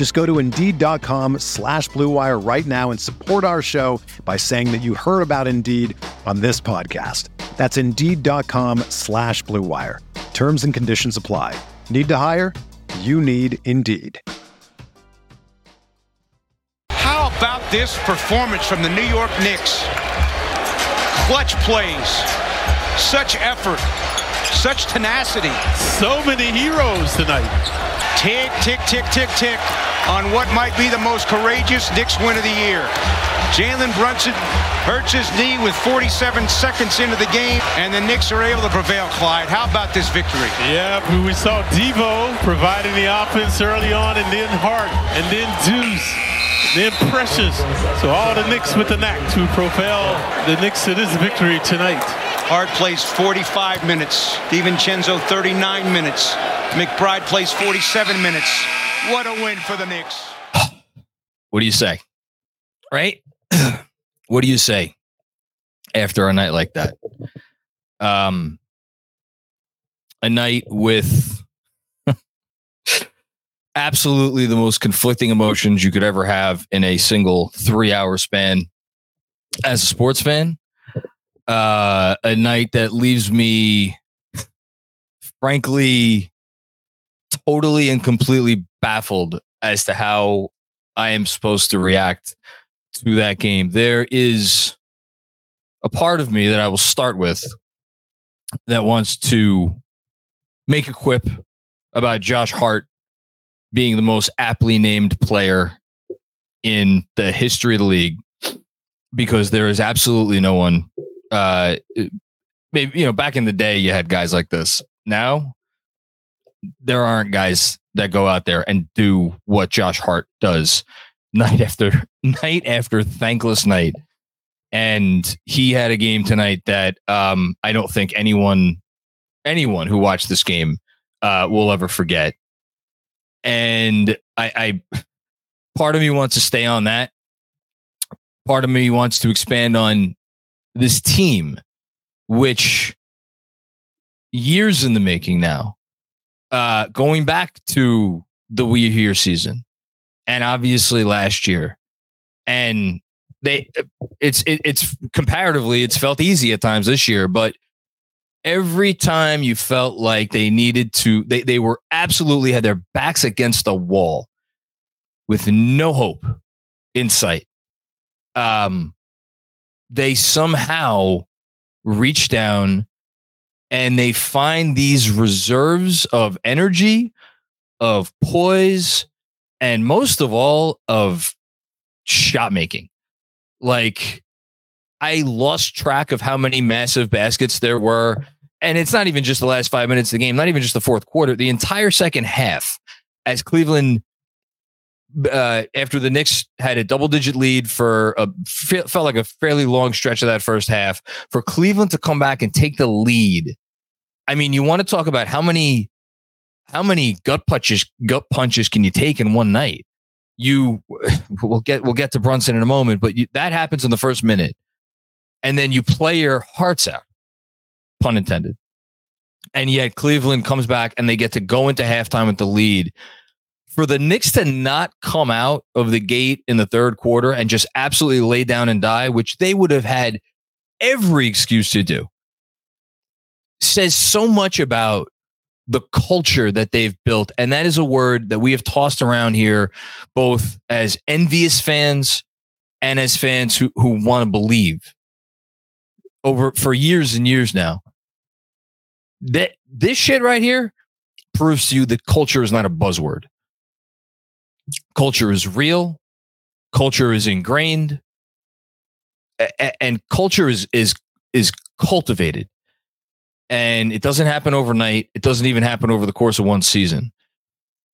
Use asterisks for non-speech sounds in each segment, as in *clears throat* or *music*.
Just go to Indeed.com slash BlueWire right now and support our show by saying that you heard about Indeed on this podcast. That's Indeed.com slash BlueWire. Terms and conditions apply. Need to hire? You need Indeed. How about this performance from the New York Knicks? Clutch plays, such effort, such tenacity. So many heroes tonight. Tick, tick, tick, tick, tick on what might be the most courageous Knicks win of the year. Jalen Brunson hurts his knee with 47 seconds into the game, and the Knicks are able to prevail, Clyde. How about this victory? Yeah, we saw Devo providing the offense early on, and then Hart, and then Deuce, then Precious. So all the Knicks with the knack to propel the Knicks to this victory tonight. Hart plays 45 minutes. DiVincenzo 39 minutes. McBride plays 47 minutes. What a win for the Knicks. What do you say? Right? *clears throat* what do you say after a night like that? Um, a night with *laughs* absolutely the most conflicting emotions you could ever have in a single three hour span as a sports fan. Uh, a night that leaves me, *laughs* frankly, totally and completely baffled as to how I am supposed to react to that game. There is a part of me that I will start with that wants to make a quip about Josh Hart being the most aptly named player in the history of the league because there is absolutely no one uh maybe you know back in the day you had guys like this now there aren't guys that go out there and do what Josh Hart does night after *laughs* night after thankless night. And he had a game tonight that um, I don't think anyone anyone who watched this game uh, will ever forget. And I, I part of me wants to stay on that. Part of me wants to expand on this team, which years in the making now uh, going back to the We Here season, and obviously last year, and they it's it, it's comparatively it's felt easy at times this year, but every time you felt like they needed to, they they were absolutely had their backs against the wall with no hope in sight. Um, they somehow reached down and they find these reserves of energy, of poise, and most of all, of shot making. Like, I lost track of how many massive baskets there were. And it's not even just the last five minutes of the game, not even just the fourth quarter, the entire second half, as Cleveland, uh, after the Knicks had a double digit lead for a felt like a fairly long stretch of that first half, for Cleveland to come back and take the lead I mean, you want to talk about how many how many gut punches gut punches can you take in one night? You *laughs* we'll get we'll get to Brunson in a moment, but you, that happens in the first minute, and then you play your hearts out, pun intended. And yet Cleveland comes back and they get to go into halftime with the lead. For the Knicks to not come out of the gate in the third quarter and just absolutely lay down and die, which they would have had every excuse to do says so much about the culture that they've built. And that is a word that we have tossed around here, both as envious fans and as fans who, who want to believe over for years and years now. that this shit right here proves to you that culture is not a buzzword. Culture is real. Culture is ingrained, and culture is is is cultivated. And it doesn't happen overnight. It doesn't even happen over the course of one season.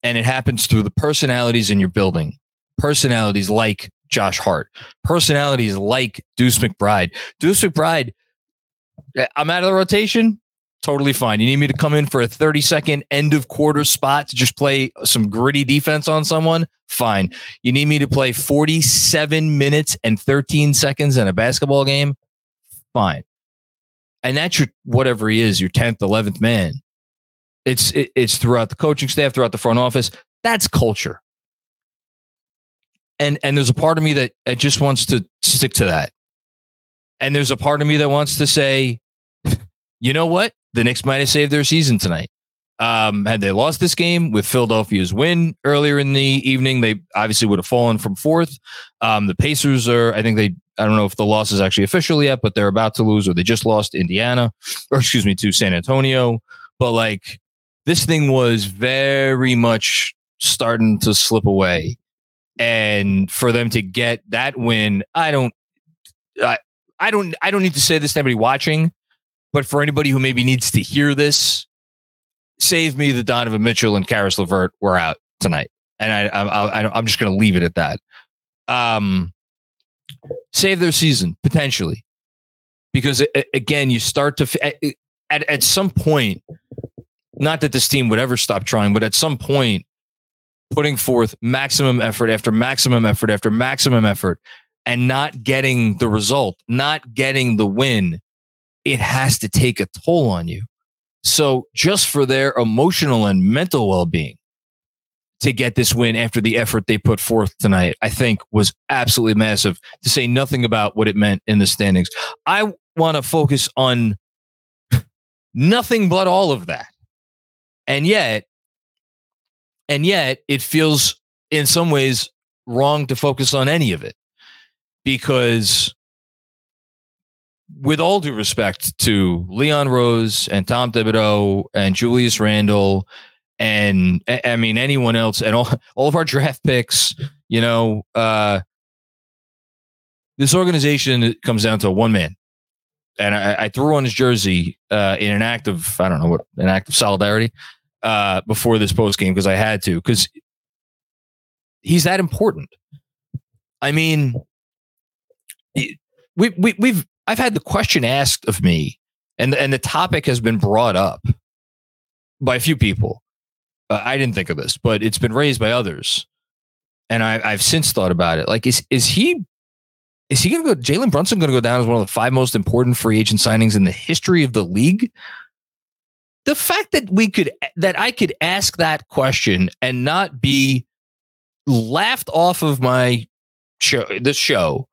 And it happens through the personalities in your building. Personalities like Josh Hart, personalities like Deuce McBride. Deuce McBride, eh, I'm out of the rotation. Totally fine. You need me to come in for a 30 second end of quarter spot to just play some gritty defense on someone? Fine. You need me to play 47 minutes and 13 seconds in a basketball game? Fine. And that's your whatever he is, your 10th, 11th man. It's it, it's throughout the coaching staff, throughout the front office. That's culture. And and there's a part of me that, that just wants to stick to that. And there's a part of me that wants to say, you know what? The Knicks might have saved their season tonight. Um, had they lost this game with Philadelphia's win earlier in the evening, they obviously would have fallen from fourth. Um, the Pacers are, I think they, I don't know if the loss is actually official yet, but they're about to lose or they just lost Indiana, *laughs* or excuse me, to San Antonio. But like this thing was very much starting to slip away. And for them to get that win, I don't, I, I don't, I don't need to say this to anybody watching, but for anybody who maybe needs to hear this, save me the Donovan Mitchell and Caris LeVert were out tonight, and I, I, I I'm just going to leave it at that. Um, save their season potentially, because again, you start to at at some point, not that this team would ever stop trying, but at some point, putting forth maximum effort after maximum effort after maximum effort, and not getting the result, not getting the win, it has to take a toll on you. So, just for their emotional and mental well being to get this win after the effort they put forth tonight, I think was absolutely massive, to say nothing about what it meant in the standings. I want to focus on nothing but all of that. And yet, and yet, it feels in some ways wrong to focus on any of it because with all due respect to Leon Rose and Tom Thibodeau and Julius Randle and I mean anyone else and all *laughs* all of our draft picks, you know, uh, this organization comes down to one man, and I, I threw on his jersey uh, in an act of I don't know what an act of solidarity uh, before this post game because I had to because he's that important. I mean, we we we've I've had the question asked of me, and and the topic has been brought up by a few people. Uh, I didn't think of this, but it's been raised by others, and I, I've since thought about it. Like, is is he is he going to go? Jalen Brunson going to go down as one of the five most important free agent signings in the history of the league? The fact that we could that I could ask that question and not be laughed off of my show, this show,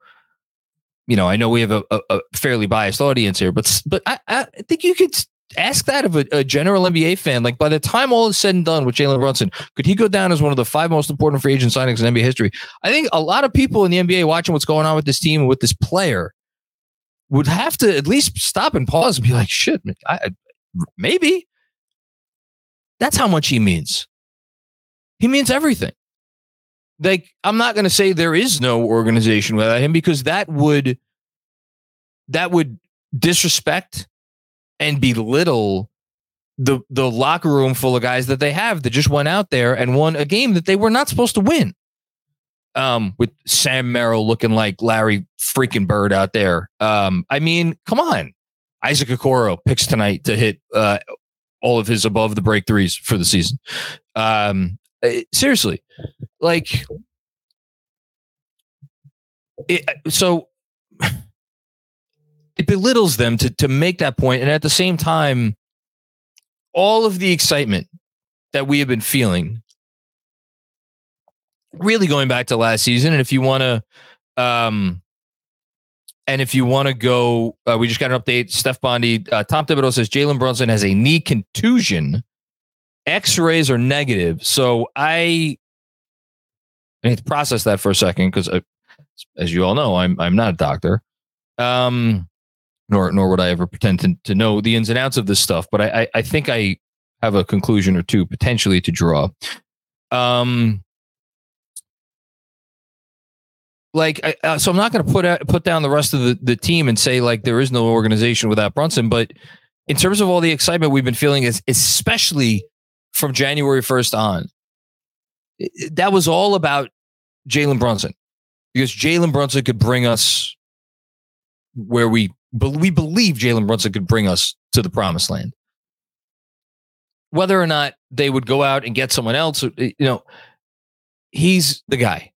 you know, I know we have a, a, a fairly biased audience here, but but I, I think you could ask that of a, a, general NBA fan. Like by the time all is said and done with Jalen Brunson, could he go down as one of the five most important free agent signings in NBA history? I think a lot of people in the NBA watching what's going on with this team and with this player would have to at least stop and pause and be like, shit, I, maybe. That's how much he means. He means everything like I'm not going to say there is no organization without him because that would that would disrespect and belittle the the locker room full of guys that they have that just went out there and won a game that they were not supposed to win. Um, with Sam Merrill looking like Larry freaking Bird out there. Um, I mean, come on. Isaac Okoro picks tonight to hit uh, all of his above the break threes for the season. Um, eh, seriously, like it, so it belittles them to to make that point and at the same time all of the excitement that we have been feeling really going back to last season and if you want to um and if you want to go uh, we just got an update steph bondy uh, tom thibodeau says jalen brunson has a knee contusion x-rays are negative so i I need to process that for a second because, uh, as you all know, I'm I'm not a doctor. Um, nor nor would I ever pretend to, to know the ins and outs of this stuff. But I, I, I think I have a conclusion or two potentially to draw. Um, like I, uh, so i'm not going to put out, put down the rest of the, the team and say like there is no organization without brunson but in terms of all the excitement we've been feeling is especially from january 1st on that was all about jalen brunson because jalen brunson could bring us where we we believe jalen brunson could bring us to the promised land whether or not they would go out and get someone else you know he's the guy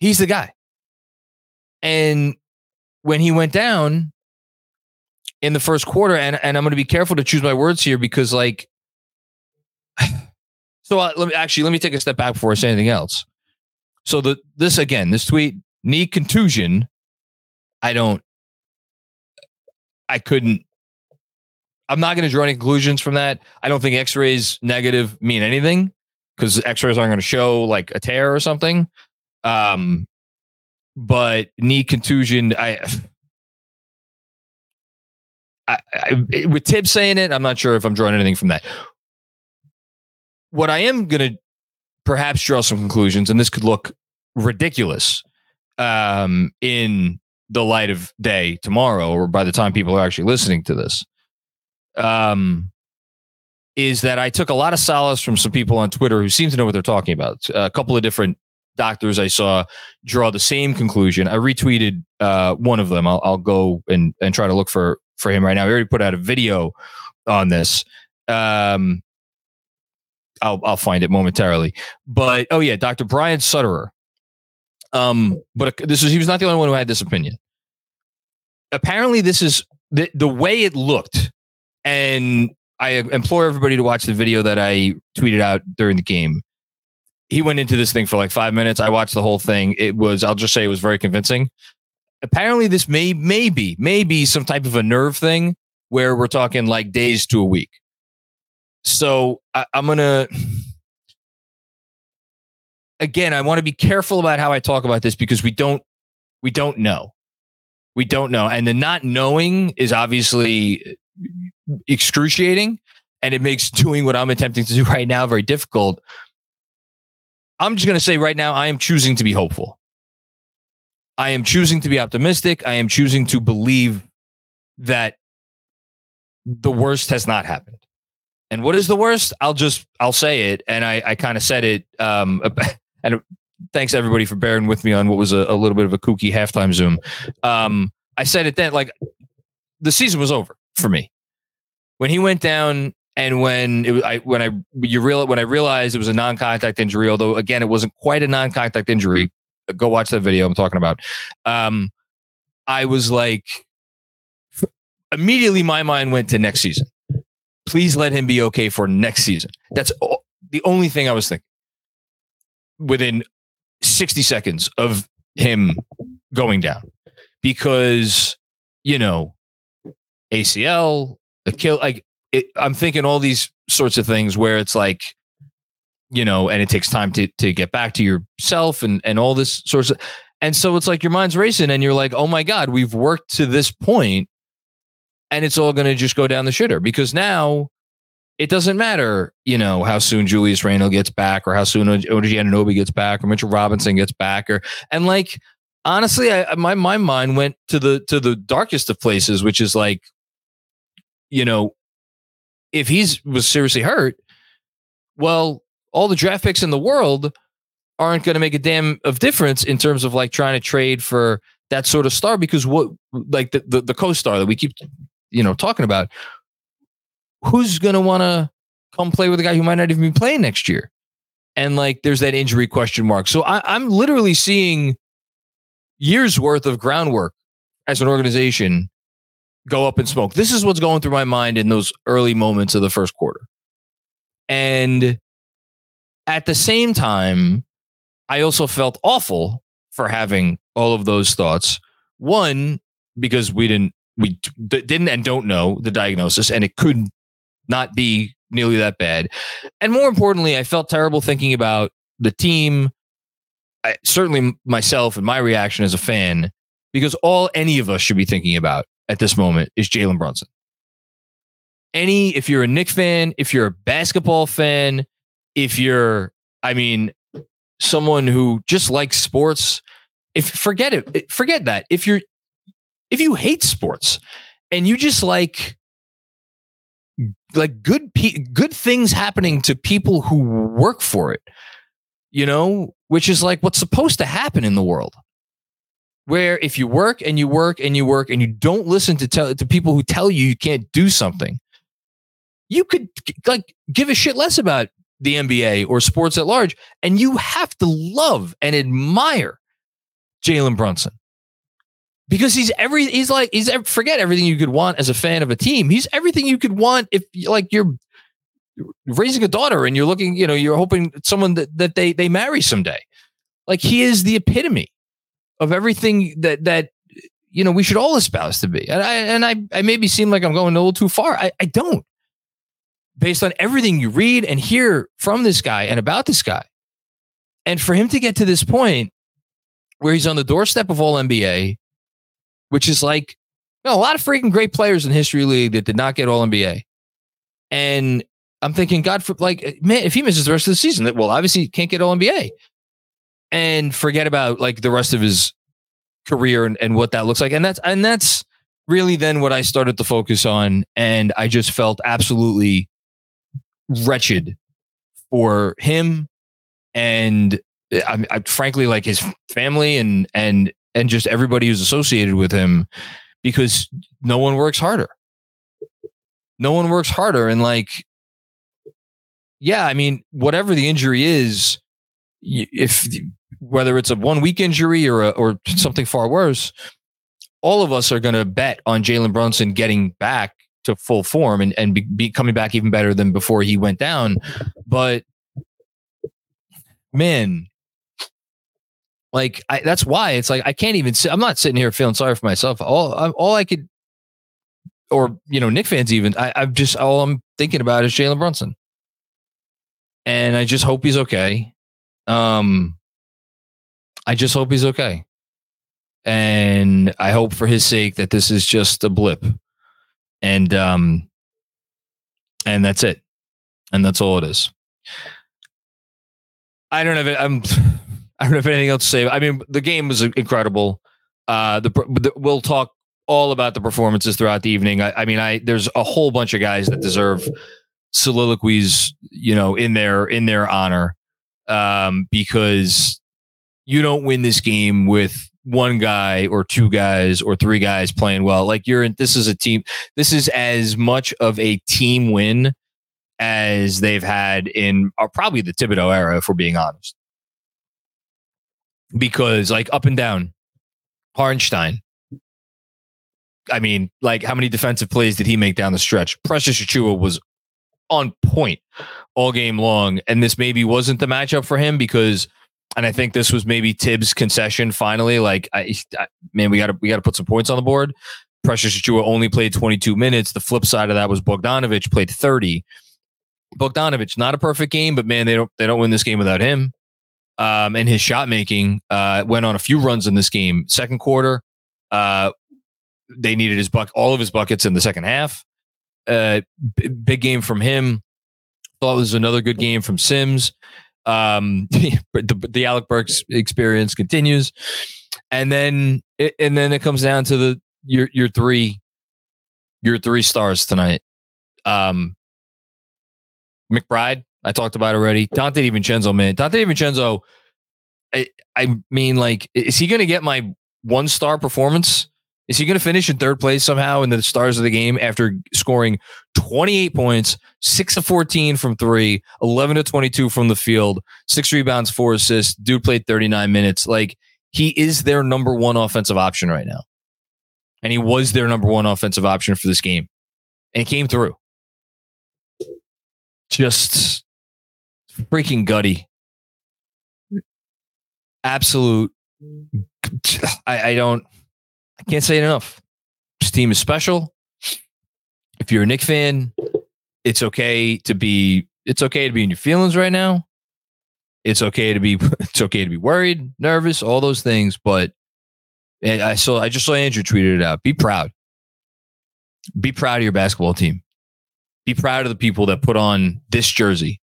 he's the guy and when he went down in the first quarter, and, and I'm going to be careful to choose my words here because, like, *laughs* so uh, let me actually let me take a step back before I say anything else. So the this again, this tweet knee contusion. I don't. I couldn't. I'm not going to draw any conclusions from that. I don't think X-rays negative mean anything because X-rays aren't going to show like a tear or something. Um, but knee contusion, I, I, I with Tib saying it, I'm not sure if I'm drawing anything from that. What I am going to perhaps draw some conclusions, and this could look ridiculous um, in the light of day tomorrow, or by the time people are actually listening to this, um, is that I took a lot of solace from some people on Twitter who seem to know what they're talking about. A couple of different doctors I saw draw the same conclusion. I retweeted uh, one of them. I'll, I'll, go and, and try to look for for him right now. We already put out a video on this. Um, I'll I'll find it momentarily. But oh yeah, Dr. Brian Sutterer. Um, but this is he was not the only one who had this opinion. Apparently, this is the the way it looked, and I implore everybody to watch the video that I tweeted out during the game he went into this thing for like five minutes. I watched the whole thing. It was, I'll just say, it was very convincing. Apparently, this may maybe maybe some type of a nerve thing where we're talking like days to a week. So I, I'm gonna again. I want to be careful about how I talk about this because we don't we don't know. We don't know, and the not knowing is obviously excruciating, and it makes doing what I'm attempting to do right now very difficult. I'm just going to say right now, I am choosing to be hopeful. I am choosing to be optimistic. I am choosing to believe that the worst has not happened. And what is the worst? I'll just I'll say it, and I I kind of said it. Um, and thanks everybody for bearing with me on what was a, a little bit of a kooky halftime Zoom. Um, I said it then, like the season was over for me when he went down and when it, I when I you real when I realized it was a non-contact injury, although again it wasn't quite a non-contact injury. Go watch that video I'm talking about. Um, I was like, immediately my mind went to next season. Please let him be okay for next season. That's the only thing I was thinking. Within 60 seconds of him going down, because you know ACL, the kill like it, I'm thinking all these sorts of things where it's like, you know, and it takes time to to get back to yourself and and all this sorts of, and so it's like your mind's racing and you're like, oh my god, we've worked to this point, and it's all going to just go down the shitter. Because now it doesn't matter, you know, how soon Julius Randle gets back or how soon OG Anunoby gets back or Mitchell Robinson gets back or and like honestly, I, my my mind went to the to the darkest of places, which is like, you know, if he's was seriously hurt, well, all the draft picks in the world aren't going to make a damn of difference in terms of like trying to trade for that sort of star because what like the the, the co-star that we keep you know talking about who's going to want to come play with a guy who might not even be playing next year and like there's that injury question mark so I, i'm literally seeing years worth of groundwork as an organization go up in smoke. This is what's going through my mind in those early moments of the first quarter. And at the same time, I also felt awful for having all of those thoughts. One, because we didn't we didn't and don't know the diagnosis and it could not be nearly that bad. And more importantly, I felt terrible thinking about the team, I, certainly myself and my reaction as a fan because all any of us should be thinking about at this moment is Jalen Brunson. Any, if you're a Knick fan, if you're a basketball fan, if you're, I mean, someone who just likes sports, if forget it, forget that. If you're, if you hate sports and you just like, like good, pe- good things happening to people who work for it, you know, which is like what's supposed to happen in the world. Where if you work and you work and you work and you don't listen to tell to people who tell you you can't do something, you could like give a shit less about the NBA or sports at large, and you have to love and admire Jalen Brunson because he's every he's like he's forget everything you could want as a fan of a team. He's everything you could want if like you're raising a daughter and you're looking, you know, you're hoping someone that, that they they marry someday. Like he is the epitome of everything that that you know we should all espouse to be. And I and I, I maybe seem like I'm going a little too far. I, I don't. Based on everything you read and hear from this guy and about this guy. And for him to get to this point where he's on the doorstep of all NBA, which is like you know, a lot of freaking great players in history league that did not get all NBA. And I'm thinking, God, for like, eh, man, if he misses the rest of the season, that well, obviously he can't get all NBA and forget about like the rest of his career and, and what that looks like. And that's and that's really then what I started to focus on. And I just felt absolutely wretched for him and eh, I, I frankly like his family and and and just everybody who's associated with him because no one works harder. No one works harder and like yeah, I mean whatever the injury is if whether it's a one week injury or a, or something far worse, all of us are going to bet on Jalen Brunson getting back to full form and, and be, be, coming back even better than before he went down. But man, like I, that's why it's like I can't even. Sit, I'm not sitting here feeling sorry for myself. All all I could, or you know, Nick fans even. I, I'm just all I'm thinking about is Jalen Brunson, and I just hope he's okay. Um, I just hope he's okay. And I hope for his sake that this is just a blip. And um and that's it. And that's all it is. I don't have it. I'm *laughs* I don't have anything else to say. I mean, the game was incredible. Uh the, the we'll talk all about the performances throughout the evening. I, I mean, I there's a whole bunch of guys that deserve soliloquies, you know, in their in their honor um, because you don't win this game with one guy or two guys or three guys playing well. Like you're in, this is a team. This is as much of a team win as they've had in uh, probably the Thibodeau era, if we're being honest. Because like up and down, Hartenstein. I mean, like how many defensive plays did he make down the stretch? Precious Achiuwa was on point all game long. And this maybe wasn't the matchup for him because, and I think this was maybe Thibs' concession finally. Like, I, I man, we got to we got to put some points on the board. Precious Achiuwa only played 22 minutes. The flip side of that was Bogdanovich played 30. Bogdanovich, not a perfect game, but man, they don't they don't win this game without him. Um, and his shot making uh, went on a few runs in this game. Second quarter, uh, they needed his buck all of his buckets in the second half. Uh, b- big game from him. Thought it was another good game from Sims. Um, *laughs* the, the Alec Burks experience continues, and then it, and then it comes down to the your your three your three stars tonight. Um, McBride, I talked about already. Donte DiVincenzo, man, Donte DiVincenzo. I I mean, like, is he going to get my one star performance? Is he going to finish in third place somehow in the stars of the game after scoring 28 points, 6 of 14 from three, 11 to 22 from the field, six rebounds, four assists? Dude played 39 minutes. Like he is their number one offensive option right now. And he was their number one offensive option for this game. And he came through. Just freaking gutty. Absolute. I, I don't. I can't say it enough. This team is special. If you're a Knick fan, it's okay to be it's okay to be in your feelings right now. It's okay to be *laughs* it's okay to be worried, nervous, all those things. But I saw I just saw Andrew tweeted it out. Be proud. be proud of your basketball team. Be proud of the people that put on this jersey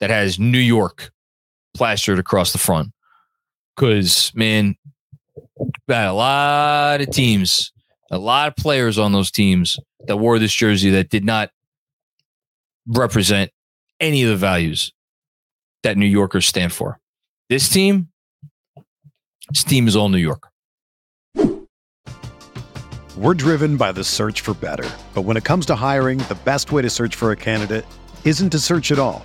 that has New York plastered across the front. Because, man, got a lot of teams, a lot of players on those teams that wore this jersey that did not represent any of the values that New Yorkers stand for. This team, this team is all New York. We're driven by the search for better. But when it comes to hiring, the best way to search for a candidate isn't to search at all.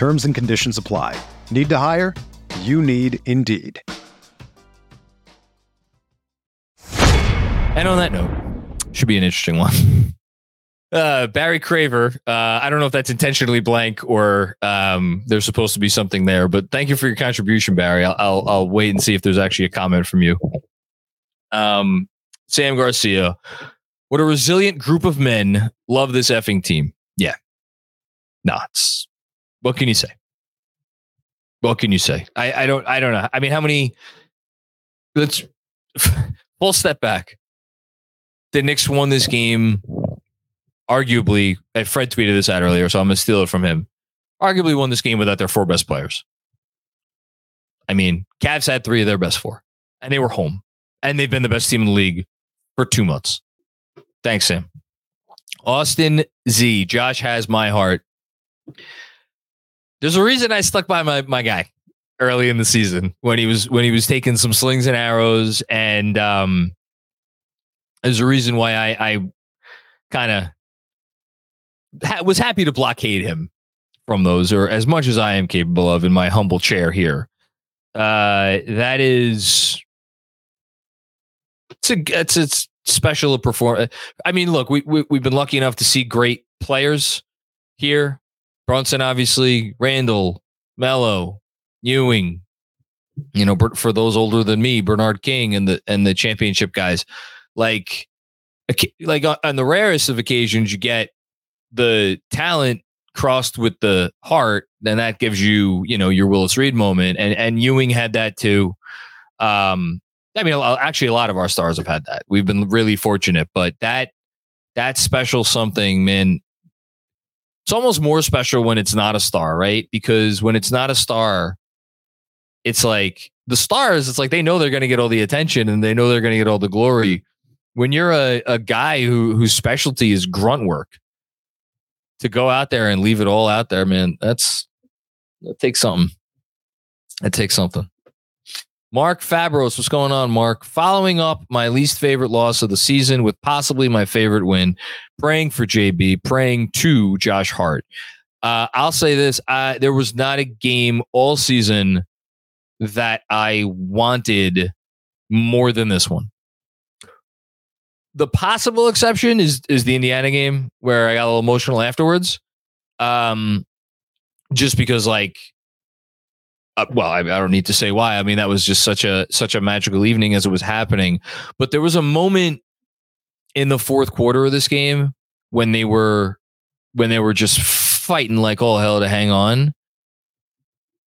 Terms and conditions apply. Need to hire? You need Indeed. And on that note, should be an interesting one. *laughs* Uh, Barry Craver. Uh, I don't know if that's intentionally blank or um, there's supposed to be something there, but thank you for your contribution, Barry. I'll, I'll, I'll wait and see if there's actually a comment from you. Um, Sam Garcia. What a resilient group of men. Love this effing team. Yeah. Nuts. What can you say? What can you say? I, I don't I don't know. I mean, how many let's *laughs* full step back. The Knicks won this game arguably, and Fred tweeted this out earlier, so I'm to steal it from him. Arguably won this game without their four best players. I mean, Cavs had three of their best four, and they were home, and they've been the best team in the league for two months. Thanks, Sam. Austin Z. Josh has my heart. There's a reason I stuck by my my guy early in the season when he was when he was taking some slings and arrows, and um, there's a reason why I I kind of ha- was happy to blockade him from those, or as much as I am capable of in my humble chair here. Uh, that is, it's a it's it's special perform. I mean, look, we, we we've been lucky enough to see great players here. Brunson, obviously, Randle, Melo, Ewing. You know, for those older than me, Bernard King and the and the championship guys, like like on the rarest of occasions, you get the talent crossed with the heart, then that gives you, you know, your Willis Reed moment. And and Ewing had that too. Um, I mean, actually, a lot of our stars have had that. We've been really fortunate, but that that special something, man. It's almost more special when it's not a star, right? Because when it's not a star, it's like the stars. It's like they know they're going to get all the attention and they know they're going to get all the glory. When you're a, a guy who whose specialty is grunt work, to go out there and leave it all out there, man, that's that takes something. It takes something. Mark Fabros, what's going on, Mark? Following up my least favorite loss of the season with possibly my favorite win, praying for JB, praying to Josh Hart. Uh, I'll say this: I, there was not a game all season that I wanted more than this one the possible exception is is the Indiana game where I got a little emotional afterwards. Um, just because like, uh, well, I, I don't need to say why. I mean, that was just such a such a magical evening as it was happening. But there was a moment in the fourth quarter of this game when they were when they were just fighting like all hell to hang on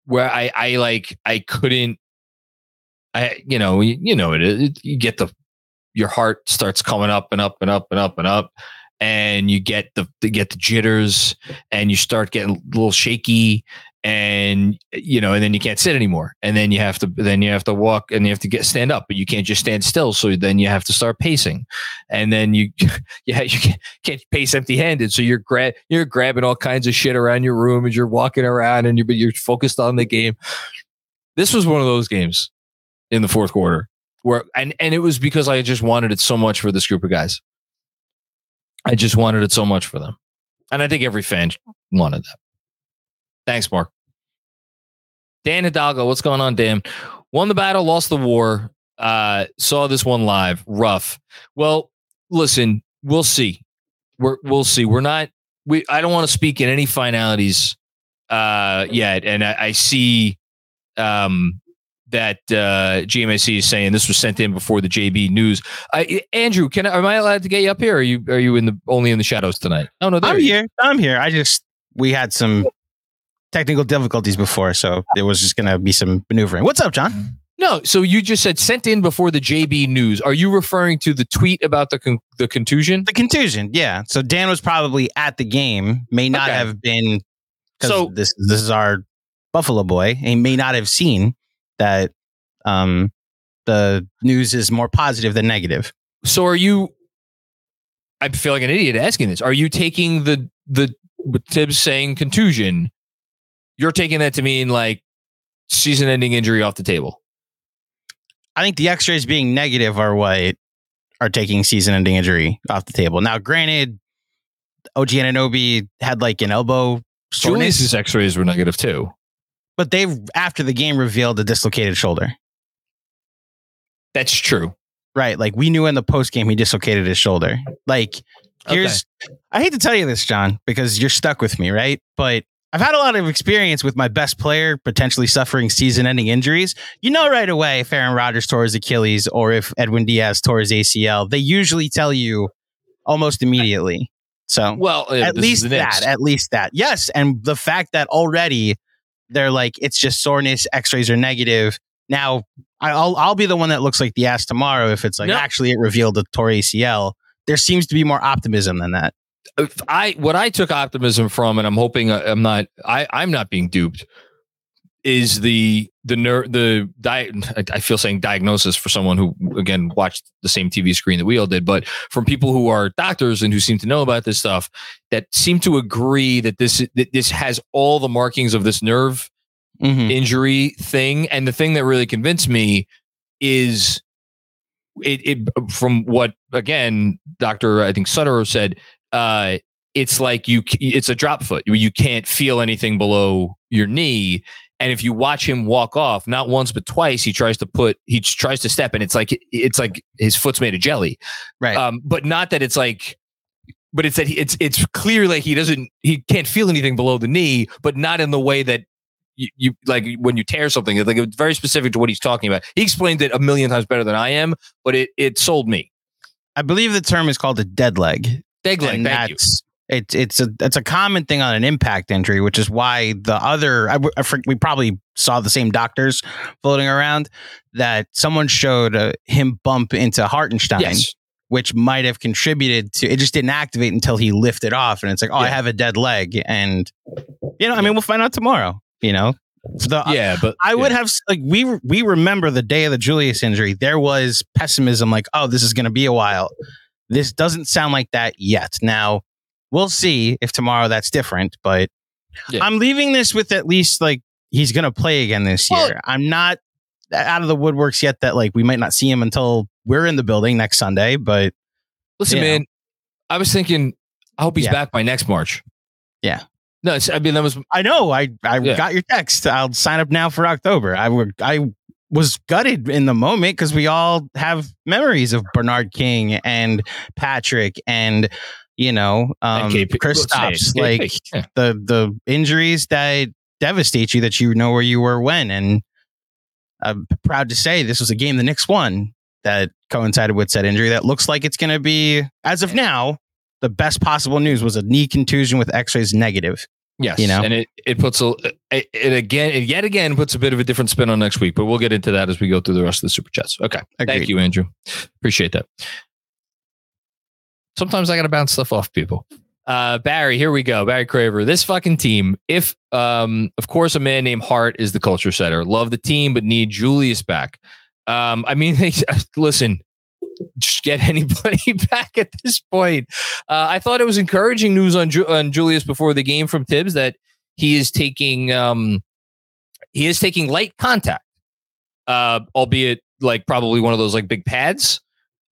where I I like I couldn't I you know you, you know it, it you get the your heart starts coming up and up and up and up and up and you get the, the get the jitters and you start getting a little shaky and you know, and then you can't sit anymore, and then you have to then you have to walk and you have to get stand up, but you can't just stand still. So then you have to start pacing, and then you *laughs* yeah you can't, can't pace empty handed. So you're grab you're grabbing all kinds of shit around your room as you're walking around, and you but you're focused on the game. This was one of those games in the fourth quarter where and and it was because I just wanted it so much for this group of guys. I just wanted it so much for them. And I think every fan wanted that. Thanks, Mark. Dan Hidalgo, what's going on, Dan? Won the battle, lost the war. Uh, saw this one live. Rough. Well, listen, we'll see. We're we'll see. We're not. We. I don't want to speak in any finalities uh, yet, and I, I see um, that uh, GMAC is saying this was sent in before the JB news. I, Andrew, can I, am I allowed to get you up here? Or are you are you in the only in the shadows tonight? Oh no, I'm here. I'm here. I just we had some technical difficulties before, so it was just going to be some maneuvering. What's up, Jon? No, so you just said sent in before the JB news. Are you referring to the tweet about the con- the contusion? The contusion, yeah. So Dan was probably at the game, may not Okay. have been. So- this this is our Buffalo boy. He may not have seen that um, the news is more positive than negative. So are you? I feel like an idiot asking this. Are you taking the the Thibs saying contusion? You're taking that to mean like season-ending injury off the table. I think the X-rays being negative are what are taking season-ending injury off the table. Now, granted, OG Anunoby had like an elbow soreness, Julius's X-rays were negative too. but they after the game revealed a dislocated shoulder. That's true. Right. Like we knew in the post game he dislocated his shoulder. Like here's I hate to tell you this, Jon, because you're stuck with me, right? But I've had a lot of experience with my best player potentially suffering season ending injuries. You know right away if Aaron Rodgers tore his Achilles or if Edwin Diaz tore his ACL. They usually tell you almost immediately. So Well, uh, at least that, at least that. Yes. And the fact that already they're like, it's just soreness, x-rays are negative. Now I- I'll, I'll be the one that looks like the ass tomorrow if it's like, actually it revealed a torn ACL. There seems to be more optimism than that. If I what I took optimism from, and I'm hoping I- I'm not I I'm not being duped, is the the ner- the di- I- feel saying diagnosis for someone who again watched the same TV screen that we all did, but from people who are doctors and who seem to know about this stuff that seem to agree that this that this has all the markings of this nerve Mhm. injury thing. And the thing that really convinced me is it, it from what again, Doctor I think Sutter said. Uh, it's like you, it's a drop foot. You can't feel anything below your knee. And if you watch him walk off, not once but twice, he tries to put, he tries to step, and it's like it's like his foot's made of jelly. Right. Um, but not that it's like, but it's that he, it's it's clear like he doesn't, he can't feel anything below the knee, but not in the way that you, you like when you tear something. Like it's very specific to what he's talking about. He explained it a million times better than I am, but it it sold me. I believe the term is called a dead leg. Big leg, and thank you. that's it's a it's a common thing on an impact injury, which is why the other I, fr- we probably saw the same doctors floating around that someone showed uh, him bump into Hartenstein, Yes. which might have contributed to it. Just didn't activate until he lifted off, and it's like, oh, I have a dead leg, and you know, I mean, we'll find out tomorrow. You know, the, Yeah, but I would yeah. have like we we remember the day of the Julius injury. There was pessimism, like, oh, this is going to be a while. This doesn't sound like that yet. Now we'll see if tomorrow that's different. But Yeah. I'm leaving this with at least like he's going to play again this Well- year. I'm not out of the woodworks yet that like we might not see him until we're in the building next Sunday. But Listen, you know. man, I was thinking, I hope he's Yeah. back by next March. Yeah. No, it's, I mean that was I know I I Yeah. got your text. I'll sign up now for October. I would I was gutted in the moment because we all have memories of Bernard King and Patrick and you know um, KP Kristaps KP, like yeah. the the injuries that devastate you that you know where you were when. And I'm proud to say this was a game the Knicks won that coincided with said injury that looks like it's going to be as of now the best possible news was a knee contusion with x-rays negative Yes, you know? and it it puts a it, it again it yet again puts a bit of a different spin on next week, but we'll get into that as we go through the rest of the super chats. Okay, thank you, Andrew. Appreciate that. Sometimes I got to bounce stuff off people. Uh, Barry, here we go. Barry Craver. This fucking team. If, um, of course, a man named Hart is the culture setter. Love the team, but need Julius back. Um, I mean, *laughs* they, listen, *laughs* get anybody *laughs* back at this point. Uh, I thought it was encouraging news on, Ju- on Julius before the game from Thibs that he is taking um, he is taking light contact, uh, albeit like probably one of those like big pads,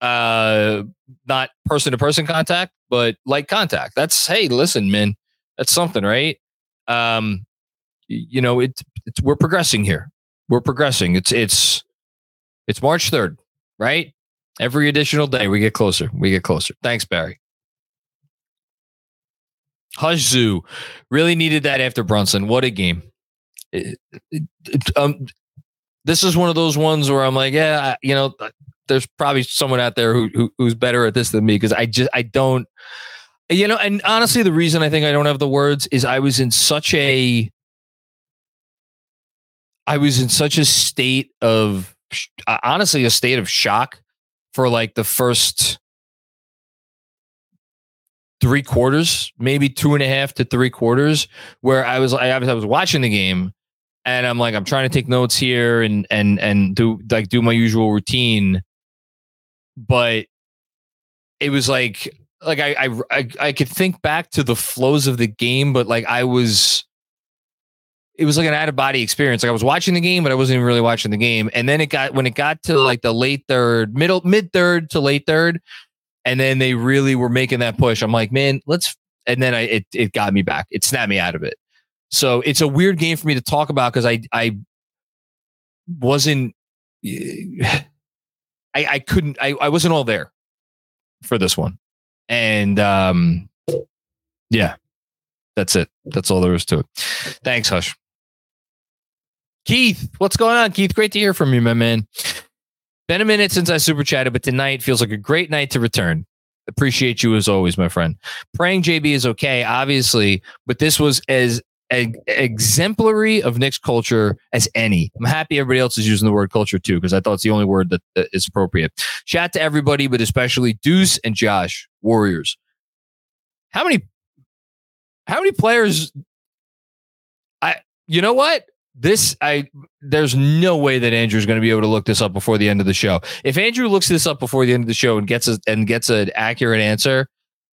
uh, not person to person contact, but light contact. That's hey, listen, man, that's something, right? Um, you know, it, it's we're progressing here. We're progressing. It's it's it's March third, right? Every additional day, we get closer. We get closer. Thanks, Barry. Zoo really needed that after Brunson. What a game! It, it, um, this is one of those ones where I'm like, yeah, you know, there's probably someone out there who, who who's better at this than me because I just I don't, you know. And honestly, the reason I think I don't have the words is I was in such a, I was in such a state of honestly a state of shock for like the first three quarters, maybe two and a half to three quarters, where I was I was, I was watching the game and I'm like I'm trying to take notes here and and and do like do my usual routine, but it was like like I I I, I could think back to the flows of the game, but like I was. It was like an out of body experience. Like I was watching the game, but I wasn't even really watching the game. And then it got when it got to like the late third, middle mid third to late third, and then they really were making that push. I'm like, man, let's. And then I it it got me back. It snapped me out of it. So it's a weird game for me to talk about because I I wasn't. *sighs* I I couldn't. I I wasn't all there for this one, and um, yeah, that's it. That's all there is to it. Thanks, Hush. Keith, what's going on? Keith, great to hear from you, my man. Been a minute since I super chatted, but tonight feels like a great night to return. Appreciate you as always, my friend. Praying JB is okay, obviously, but this was as exemplary of Knicks' culture as any. I'm happy everybody else is using the word culture too, because I thought it's the only word that, that is appropriate. Shout to everybody, but especially Deuce and Josh, Warriors. How many how many players I you know what? This I there's no way that Andrew's going to be able to look this up before the end of the show. If Andrew looks this up before the end of the show and gets a, and gets an accurate answer,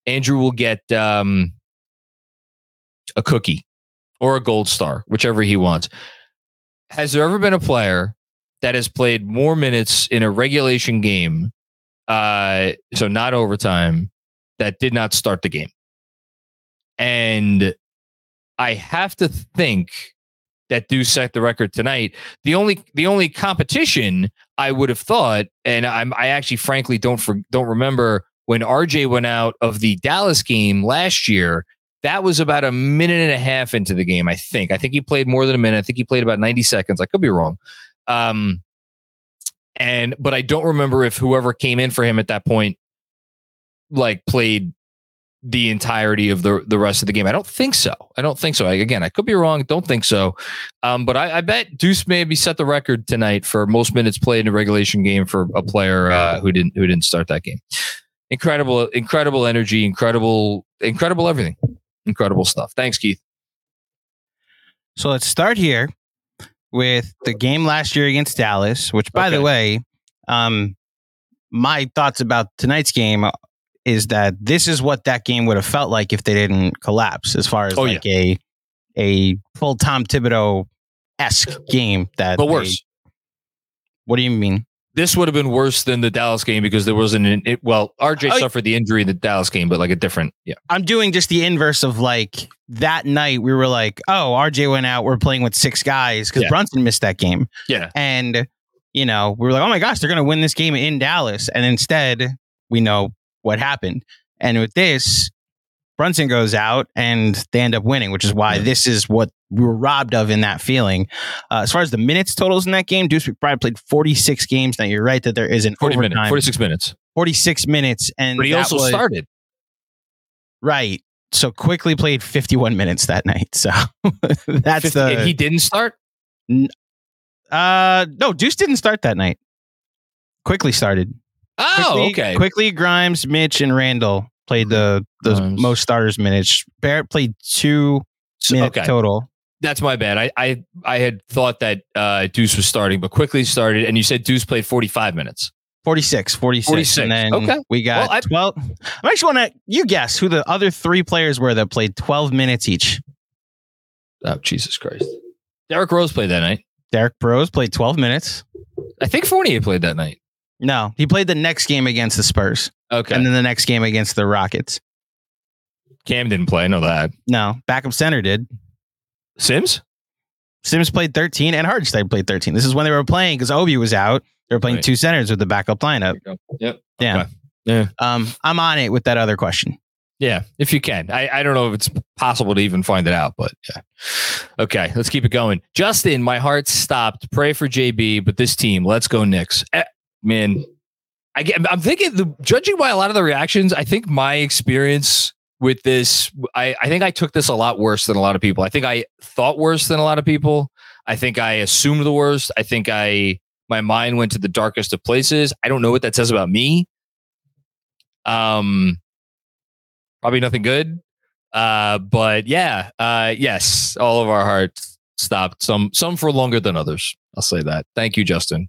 Andrew will get um, a cookie or a gold star, whichever he wants. Has there ever been a player that has played more minutes in a regulation game, uh, so not overtime, that did not start the game? And I have to think that do set the record tonight. The only the only competition I would have thought, and I'm I actually frankly don't for, don't remember when RJ went out of the Dallas game last year. That was about a minute and a half into the game, I think. I think he played more than a minute. I think he played about 90 seconds. I could be wrong. Um, and but I don't remember if whoever came in for him at that point like played the entirety of the the rest of the game. I don't think so. I don't think so. I, again, I could be wrong. Don't think so. Um, but I, I, bet Deuce maybe set the record tonight for most minutes played in a regulation game for a player uh, who didn't who didn't start that game. Incredible, incredible energy, incredible, incredible everything, incredible stuff. Thanks, Keith. So let's start here with the game last year against Dallas, which, by okay. the way, um, my thoughts about tonight's game is that this is what that game would have felt like if they didn't collapse, as far as oh, like yeah. a a full Tom Thibodeau esque game. That but worse. They, what do you mean? This would have been worse than the Dallas game because there wasn't an it, well, RJ I, suffered the injury in the Dallas game, but like a different yeah. I'm doing just the inverse of like that night we were like, oh, RJ went out, we're playing with six guys because yeah. Brunson missed that game. Yeah. And you know, we were like, oh my gosh, they're gonna win this game in Dallas. And instead, we know what happened. And with this, Brunson goes out and they end up winning, which is why this is what we were robbed of in that feeling. Uh, as far as the minutes totals in that game, Deuce McBride played 46 games. Now you're right that there is an 40 overtime, minutes, 46 minutes, 46 minutes, and but he also was, started. Right. So Quickley played 51 minutes that night. So *laughs* that's 50, the he didn't start. Uh, no, Deuce didn't start that night. Quickley started. Oh, Quickley, okay. Quickley, Grimes, Mitch, and Randle played the the Times. most starters minutes. Barrett played two So- minutes okay, total. that's my bad. I, I I had thought that uh, Deuce was starting, but Quickley started, and you said Deuce played 45 minutes. 46, 46. 46, And then okay. we got Well, I- 12. I actually want to, you guess who the other three players were that played 12 minutes each. Oh Jesus Christ! Derrick Rose played that night. Derrick Rose played 12 minutes. I think Fournier played that night. No, he played the next game against the Spurs Okay, and then the next game against the Rockets. Cam didn't play. I know that. No, backup center did. Sims. Sims played 13 and Hartenstein played 13. This is when they were playing because Obi was out. They were playing Right. two centers with the backup lineup. Yep. Yeah. Okay. Yeah. Um, I'm on it with that other question. Yeah, if you can. I, I don't know if it's possible to even find it out, but yeah. Okay, let's keep it going. Justin, my heart stopped. Pray for JB, but this team, let's go Knicks. Man, I get, I'm thinking, the, judging by a lot of the reactions, I think my experience with this, I, I think I took this a lot worse than a lot of people. I think I thought worse than a lot of people. I think I assumed the worst. I think I, my mind went to the darkest of places. I don't know what that says about me. Um, probably nothing good. Uh, but yeah, uh, yes, all of our hearts stopped. Some some for longer than others. I'll say that. Thank you, Justin.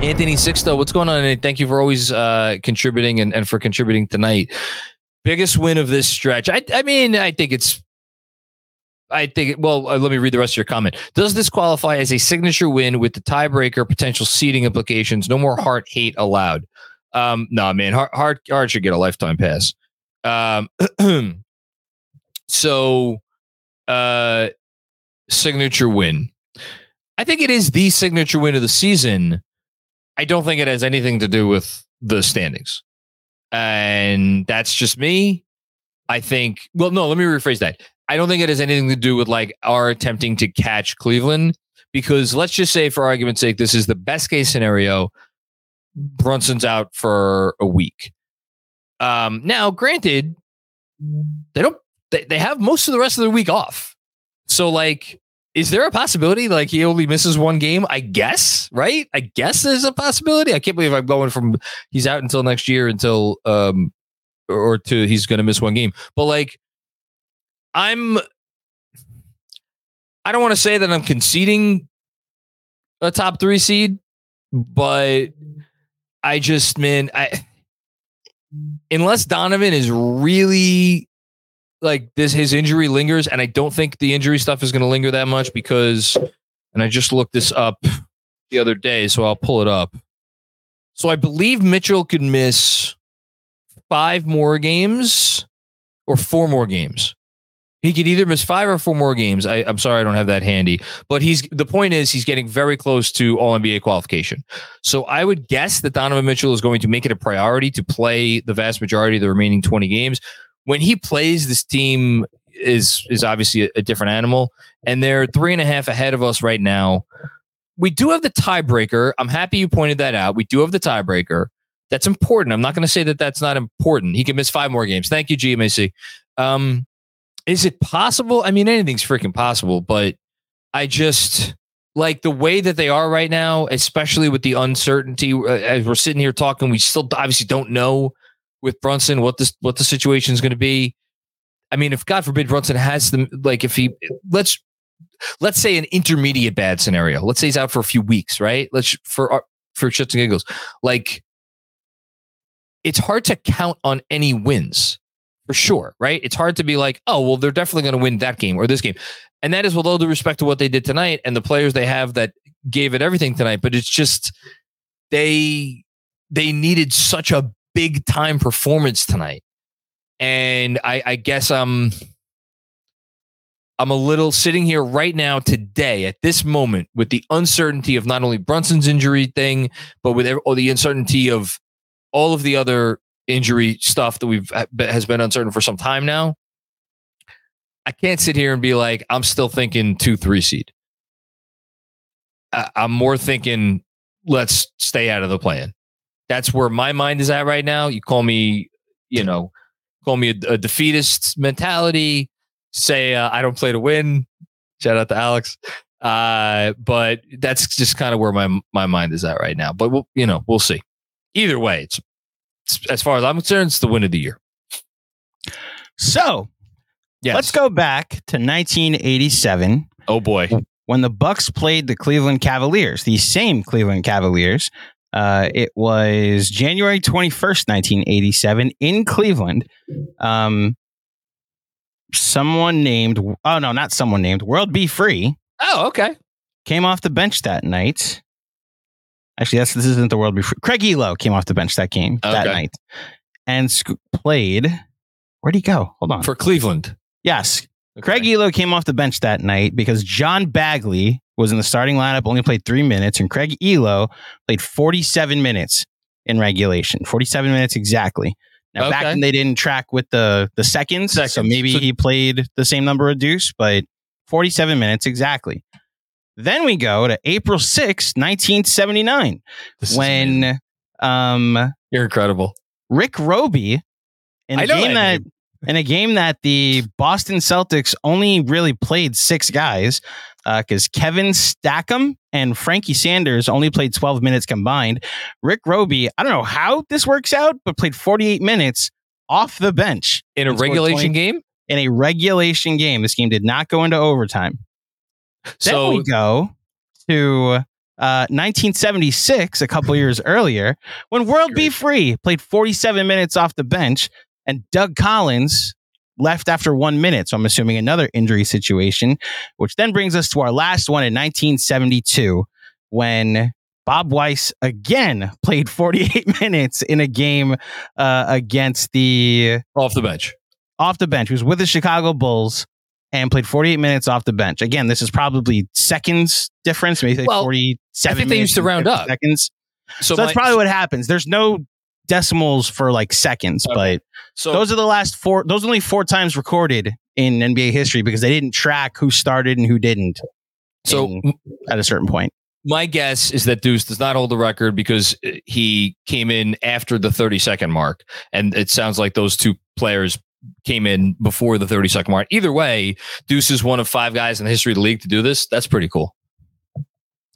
Anthony Sixto, what's going on? Thank you for always uh, contributing and, and for contributing tonight. Biggest win of this stretch. I, I mean, I think it's. I think. Well, uh, let me read the rest of your comment. Does this qualify as a signature win with the tiebreaker potential seating implications? No more Hart hate allowed. Um, no, man, Hart, Hart, Hart should get a lifetime pass. Um, *clears throat* so, uh, signature win. I think it is the signature win of the season. I don't think it has anything to do with the standings. And that's just me. I think, well, no, let me rephrase that. I don't think it has anything to do with like our attempting to catch Cleveland because let's just say, for argument's sake, this is the best case scenario. Brunson's out for a week. Um, now, granted, they don't, they, they have most of the rest of the week off. So, like, is there a possibility like he only misses one game? I guess, right? I guess there's a possibility. I can't believe I'm going from he's out until next year until um or to he's going to miss one game. But like I'm I don't want to say that I'm conceding a top 3 seed, but I just man, I unless Donovan is really like this his injury lingers and i don't think the injury stuff is going to linger that much because and i just looked this up the other day so i'll pull it up. So i believe mitchell could miss five more games or four more games. He could either miss five or four more games. I, i'm sorry i don't have that handy but he's the point is he's getting very close to all nba qualification. So i would guess that donovan mitchell is going to make it a priority to play the vast majority of the remaining 20 games when he plays, this team is is obviously a, a, different animal, and they're three and a half ahead of us right now. We do have the tiebreaker. I'm happy you pointed that out. We do have the tiebreaker. That's important. I'm not going to say that that's not important. He can miss five more games. Thank you, GMAC. Um, is it possible? I mean, anything's freaking possible, but I just like the way that they are right now, especially with the uncertainty. Uh, as we're sitting here talking, we still obviously don't know with Brunson, what this what the situation is going to be. I mean, if God forbid Brunson has them, like if he let's let's say an intermediate bad scenario. Let's say he's out for a few weeks, right? Let's for uh, for shits and giggles. Like it's hard to count on any wins for sure, right? It's hard to be like, oh, well, they're definitely going to win that game or this game, and that is with all due respect to what they did tonight and the players they have that gave it everything tonight. But it's just they they needed such a big time performance tonight. And I, I guess I'm I'm a little sitting here right now today at this moment with the uncertainty of not only Brunson's injury thing, but with all the uncertainty of all of the other injury stuff that we've has been uncertain for some time now. I can't sit here and be like, I'm still thinking two, three seed. I'm more thinking, let's stay out of the play-in. That's where my mind is at right now. You call me, you know, call me a, a defeatist mentality. Say uh, I don't play to win. Shout out to Alex. Uh, but that's just kind of where my my mind is at right now. But we'll, you know, we'll see. Either way, it's, it's as far as I'm concerned, it's the win of the year. So, yes. let's go back to 1987. Oh boy, when the Bucks played the Cleveland Cavaliers, the same Cleveland Cavaliers. Uh, it was January 21st, 1987, in Cleveland. Um, someone named, oh no, not someone named, World B. Free. Oh, okay. Came off the bench that night. Actually, that's this isn't the World B. Free. Craig Ehlo came off the bench that game okay. that night and sc- played. Where'd he go? Hold on. For Cleveland. Yes. Okay. Craig Ehlo came off the bench that night because John Bagley was in the starting lineup, only played three minutes, and Craig Ehlo played 47 minutes in regulation. 47 minutes exactly. Now okay. back then they didn't track with the the seconds, seconds. so maybe so, he played the same number of deuce, but 47 minutes exactly. Then we go to April 6, 1979, when um You're incredible. Rick Robey in a game that. In a game that the Boston Celtics only really played six guys because uh, Kevin Stacom and Frankie Sanders only played 12 minutes combined. Rick Robey, I don't know how this works out, but played 48 minutes off the bench in a regulation 20, game. In a regulation game, this game did not go into overtime. So then we go to uh, 1976, a couple years earlier, when World B. Free played 47 minutes off the bench, and Doug Collins left after one minute. So I'm assuming another injury situation, which then brings us to our last one in 1972 when Bob Weiss again *laughs* played 48 *laughs* minutes in a game uh, against the off the bench. Off the bench. He was with the Chicago Bulls and played 48 minutes off the bench. Again, this is probably seconds difference, maybe well, 47 I think they used to round up seconds. So, so my, that's probably what happens. There's no decimals for like seconds, okay. but so those are the last four. Those are only four times recorded in NBA history because they didn't track who started and who didn't. So in, at a certain point, my guess is that Deuce does not hold the record because uh, he came in after the 30 second mark, and it sounds like those two players came in before the 30 second mark. Either way, Deuce is one of five guys in the history of the league to do this. That's pretty cool.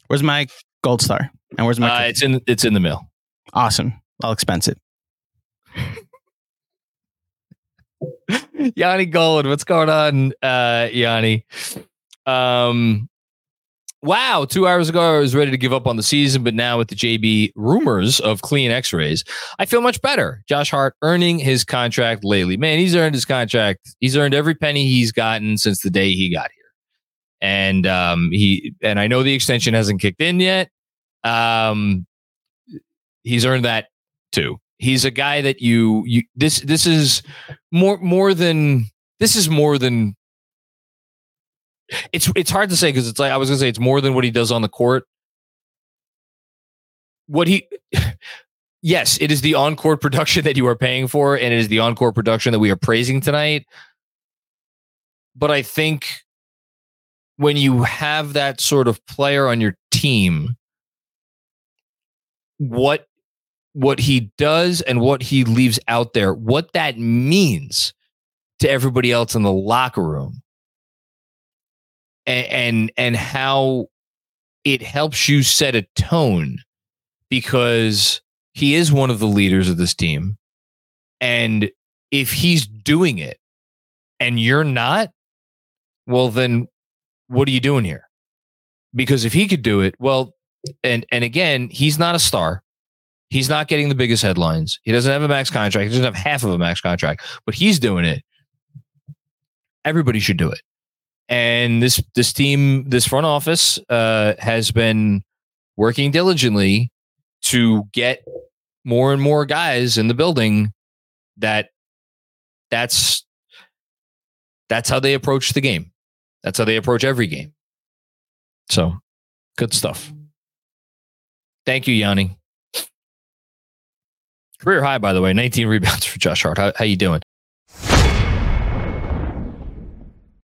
Where's my gold star? And where's my? Uh, it's in it's in the mail. Awesome. I'll expense it. *laughs* Yanni Gold, what's going on, uh, Yanni? Um, wow, two hours ago I was ready to give up on the season, but now with the JB rumors of clean X-rays, I feel much better. Josh Hart earning his contract lately. Man, he's earned his contract. He's earned every penny he's gotten since the day he got here. And um, he and I know the extension hasn't kicked in yet. Um, he's earned that too. He's a guy that you you this this is more more than this is more than it's it's hard to say because it's like I was gonna say it's more than what he does on the court. What he *sighs* yes, it is the on-court production that you are paying for, and it is the on-court production that we are praising tonight. But I think when you have that sort of player on your team, what what he does and what he leaves out there, what that means to everybody else in the locker room, and and, and how it helps you set a tone because he is one of the leaders of this team. And if he's doing it and you're not, well, then what are you doing here? Because if he could do it, well, and and again, he's not a star. He's not getting the biggest headlines. He doesn't have a max contract. He doesn't have half of a max contract, but he's doing it. Everybody should do it. And this this team, this front office, uh, has been working diligently to get more and more guys in the building. That that's that's how they approach the game. That's how they approach every game. So, good stuff. Thank you, Yanni. Career high, by the way, 19 rebounds for Josh Hart. How, how you doing?